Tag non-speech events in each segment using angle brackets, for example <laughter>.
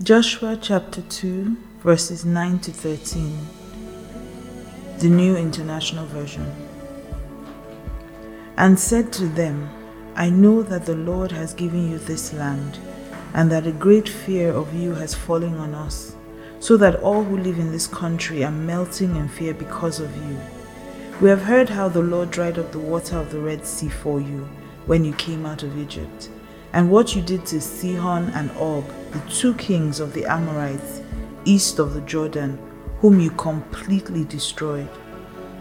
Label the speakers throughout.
Speaker 1: Joshua chapter 2, verses 9 to 13. The New International Version. And said to them, I know that the Lord has given you this land, and that a great fear of you has fallen on us, so that all who live in this country are melting in fear because of you. We have heard how the Lord dried up the water of the Red Sea for you when you came out of Egypt, and what you did to Sihon and Og the two kings of the Amorites east of the Jordan, whom you completely destroyed.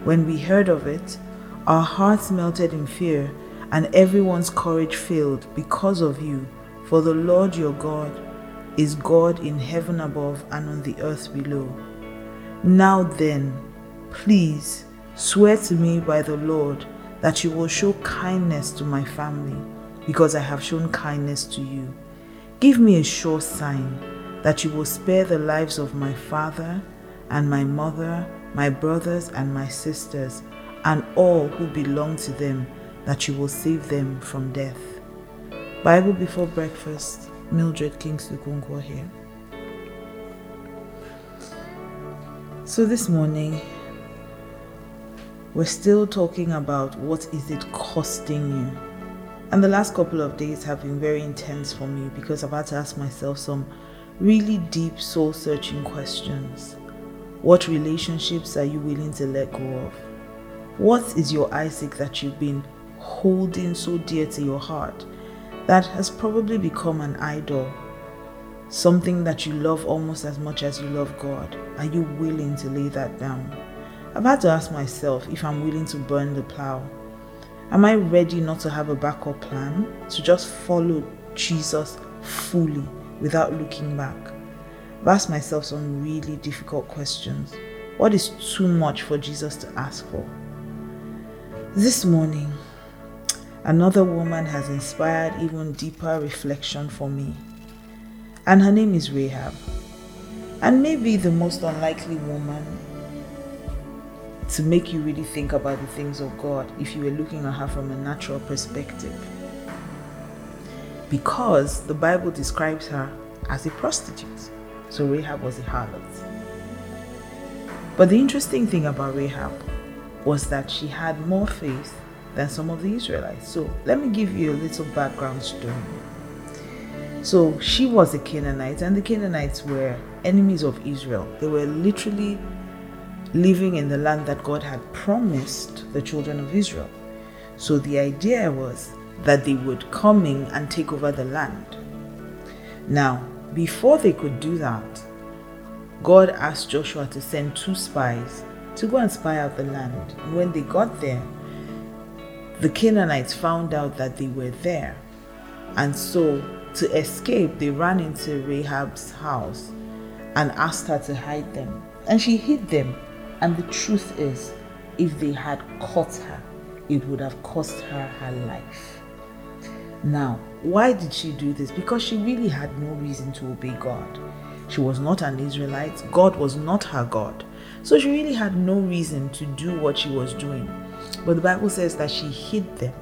Speaker 1: When we heard of it, our hearts melted in fear, and everyone's courage failed because of you, for the Lord your God is God in heaven above and on the earth below. Now then, please swear to me by the Lord that you will show kindness to my family, because I have shown kindness to you Give me a sure sign that you will spare the lives of my father and my mother, my brothers and my sisters, and all who belong to them, that you will save them from death. Bible before breakfast, Mildred Kingsley Okonkwo here. So this morning, we're still talking about what is it costing you and the last couple of days have been very intense for me because I've had to ask myself some really deep soul searching questions. What relationships are you willing to let go of? What is your Isaac that you've been holding so dear to your heart that has probably become an idol? Something that you love almost as much as you love God. Are you willing to lay that down? I've had to ask myself if I'm willing to burn the plow Am I ready not to have a backup plan? To just follow Jesus fully without looking back? I've asked myself some really difficult questions. What is too much for Jesus to ask for? This morning, another woman has inspired even deeper reflection for me. And her name is Rahab. And maybe the most unlikely woman to make you really think about the things of God if you were looking at her from a natural perspective. Because the Bible describes her as a prostitute. So Rahab was a harlot. But the interesting thing about Rahab was that she had more faith than some of the Israelites. So let me give you a little background story. So she was a Canaanite, and the Canaanites were enemies of Israel. They were literally living in the land that God had promised the children of Israel. So the idea was that they would come in and take over the land. Now, before they could do that, God asked Joshua to send two spies to go and spy out the land. And when they got there, the Canaanites found out that they were there. And so, to escape, they ran into Rahab's house and asked her to hide them. And she hid them and the truth is, if they had caught her, it would have cost her her life. Now, why did she do this? Because she really had no reason to obey God. She was not an Israelite, God was not her God. So she really had no reason to do what she was doing. But the Bible says that she hid them.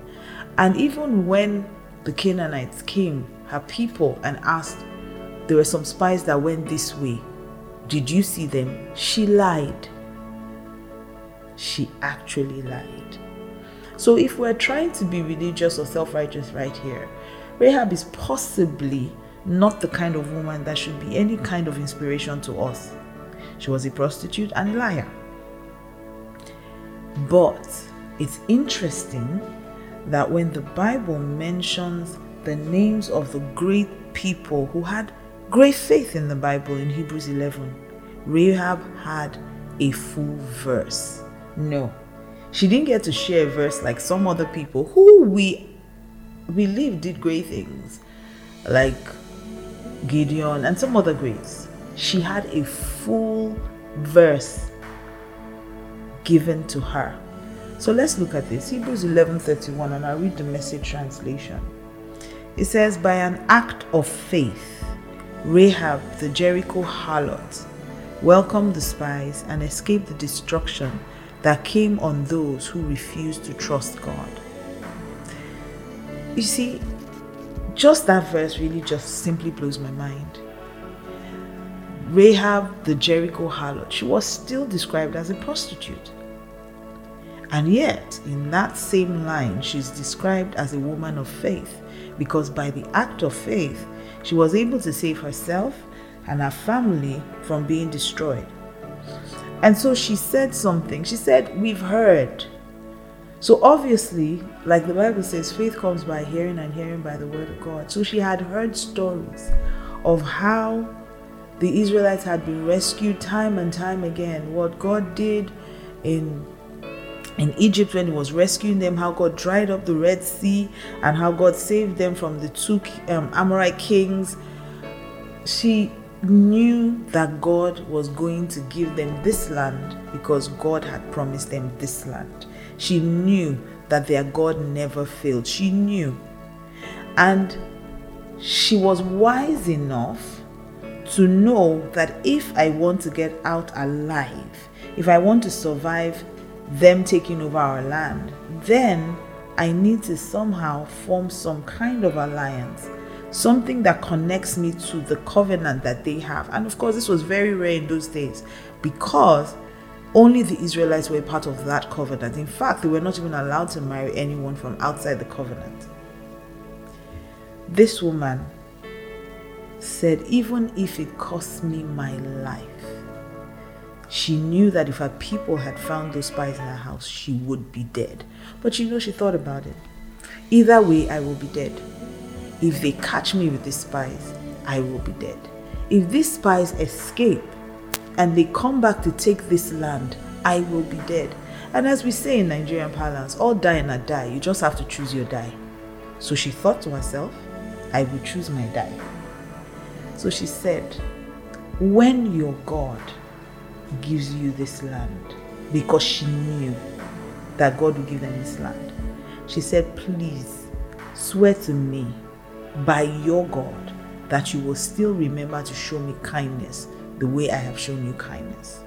Speaker 1: And even when the Canaanites came, her people, and asked, there were some spies that went this way. Did you see them? She lied she actually lied. So, if we're trying to be religious or self righteous right here, Rahab is possibly not the kind of woman that should be any kind of inspiration to us. She was a prostitute and a liar. But it's interesting that when the Bible mentions the names of the great people who had great faith in the Bible in Hebrews 11, Rahab had a full verse. No. She didn't get to share a verse like some other people who we believe did great things, like Gideon and some other greats. She had a full verse given to her. So let's look at this. Hebrews 11:31 and I'll read the message translation. It says by an act of faith Rahab the Jericho harlot welcomed the spies and escaped the destruction that came on those who refused to trust God. You see, just that verse really just simply blows my mind. Rahab, the Jericho harlot, she was still described as a prostitute. And yet, in that same line, she's described as a woman of faith because by the act of faith, she was able to save herself and her family from being destroyed. And so she said something. She said, We've heard. So obviously, like the Bible says, faith comes by hearing and hearing by the word of God. So she had heard stories of how the Israelites had been rescued time and time again. What God did in in Egypt when he was rescuing them, how God dried up the Red Sea and how God saved them from the two um, Amorite kings. She knew that God was going to give them this land because God had promised them this land. She knew that their God never failed. She knew. And she was wise enough to know that if I want to get out alive, if I want to survive them taking over our land, then I need to somehow form some kind of alliance, something that connects me to the covenant that they have. And of course, this was very rare in those days because only the Israelites were part of that covenant. In fact, they were not even allowed to marry anyone from outside the covenant. This woman said, Even if it costs me my life, she knew that if her people had found those spies in her house, she would be dead. But you know, she thought about it. Either way, I will be dead. If they catch me with these spies, I will be dead. If these spies escape and they come back to take this land, I will be dead. And as we say in Nigerian parlance, all die and die, you just have to choose your die. So she thought to herself, I will choose my die. So she said, When your God gives you this land, because she knew that God would give them this land, she said, Please swear to me by your God that you will still remember to show me kindness the way I have shown you kindness.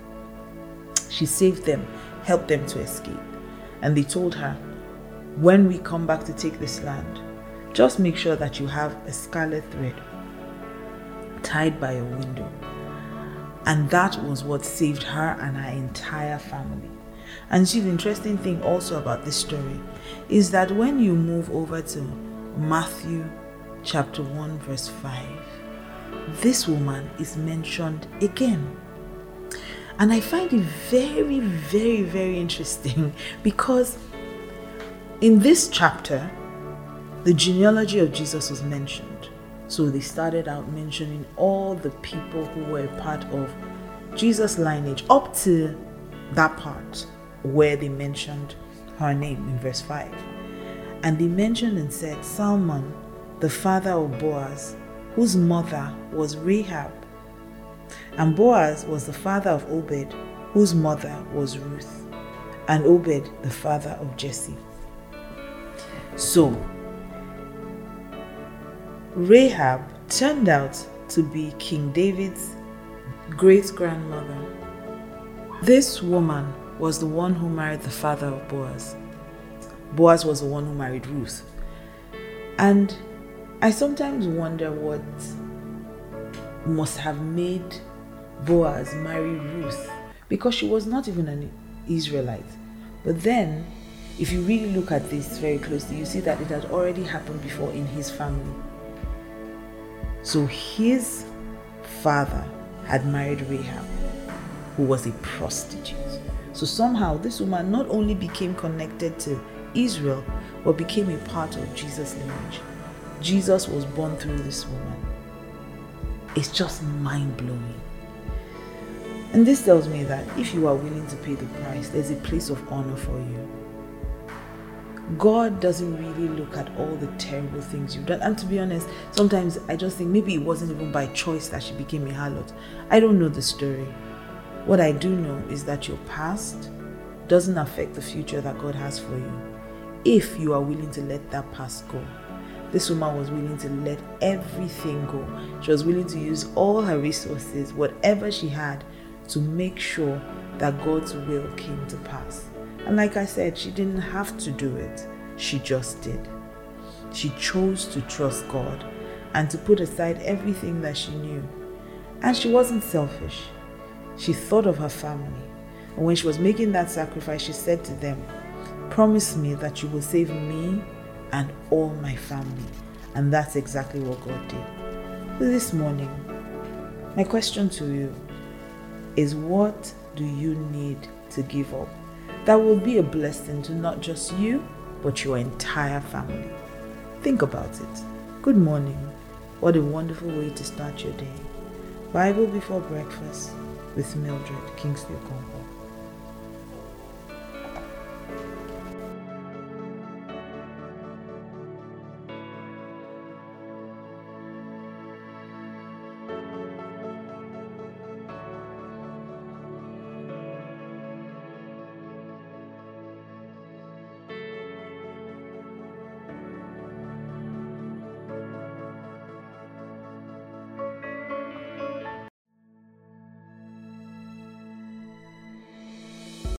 Speaker 1: She saved them, helped them to escape. And they told her, When we come back to take this land, just make sure that you have a scarlet thread tied by your window. And that was what saved her and her entire family. And see, the interesting thing also about this story is that when you move over to Matthew chapter 1, verse 5, this woman is mentioned again. And I find it very, very, very interesting <laughs> because in this chapter, the genealogy of Jesus was mentioned. So they started out mentioning all the people who were part of Jesus' lineage up to that part where they mentioned her name in verse 5. And they mentioned and said, Salmon, the father of Boaz, whose mother was Rahab. And Boaz was the father of Obed, whose mother was Ruth, and Obed the father of Jesse. So, Rahab turned out to be King David's great grandmother. This woman was the one who married the father of Boaz. Boaz was the one who married Ruth. And I sometimes wonder what must have made Boaz marry Ruth because she was not even an Israelite. But then, if you really look at this very closely, you see that it had already happened before in his family. So his father had married Rahab, who was a prostitute. So somehow this woman not only became connected to Israel, but became a part of Jesus' lineage. Jesus was born through this woman. It's just mind blowing. And this tells me that if you are willing to pay the price, there's a place of honor for you. God doesn't really look at all the terrible things you've done. And to be honest, sometimes I just think maybe it wasn't even by choice that she became a harlot. I don't know the story. What I do know is that your past doesn't affect the future that God has for you if you are willing to let that past go. This woman was willing to let everything go. She was willing to use all her resources, whatever she had, to make sure that God's will came to pass. And like I said, she didn't have to do it, she just did. She chose to trust God and to put aside everything that she knew And she wasn't selfish. She thought of her family. And when she was making that sacrifice, she said to them, Promise me that you will save me and all my family. And that's exactly what God did. This morning, my question to you is what do you need to give up? That will be a blessing to not just you, but your entire family. Think about it. Good morning. What a wonderful way to start your day. Bible before breakfast with Mildred Kingsley Okonkwo.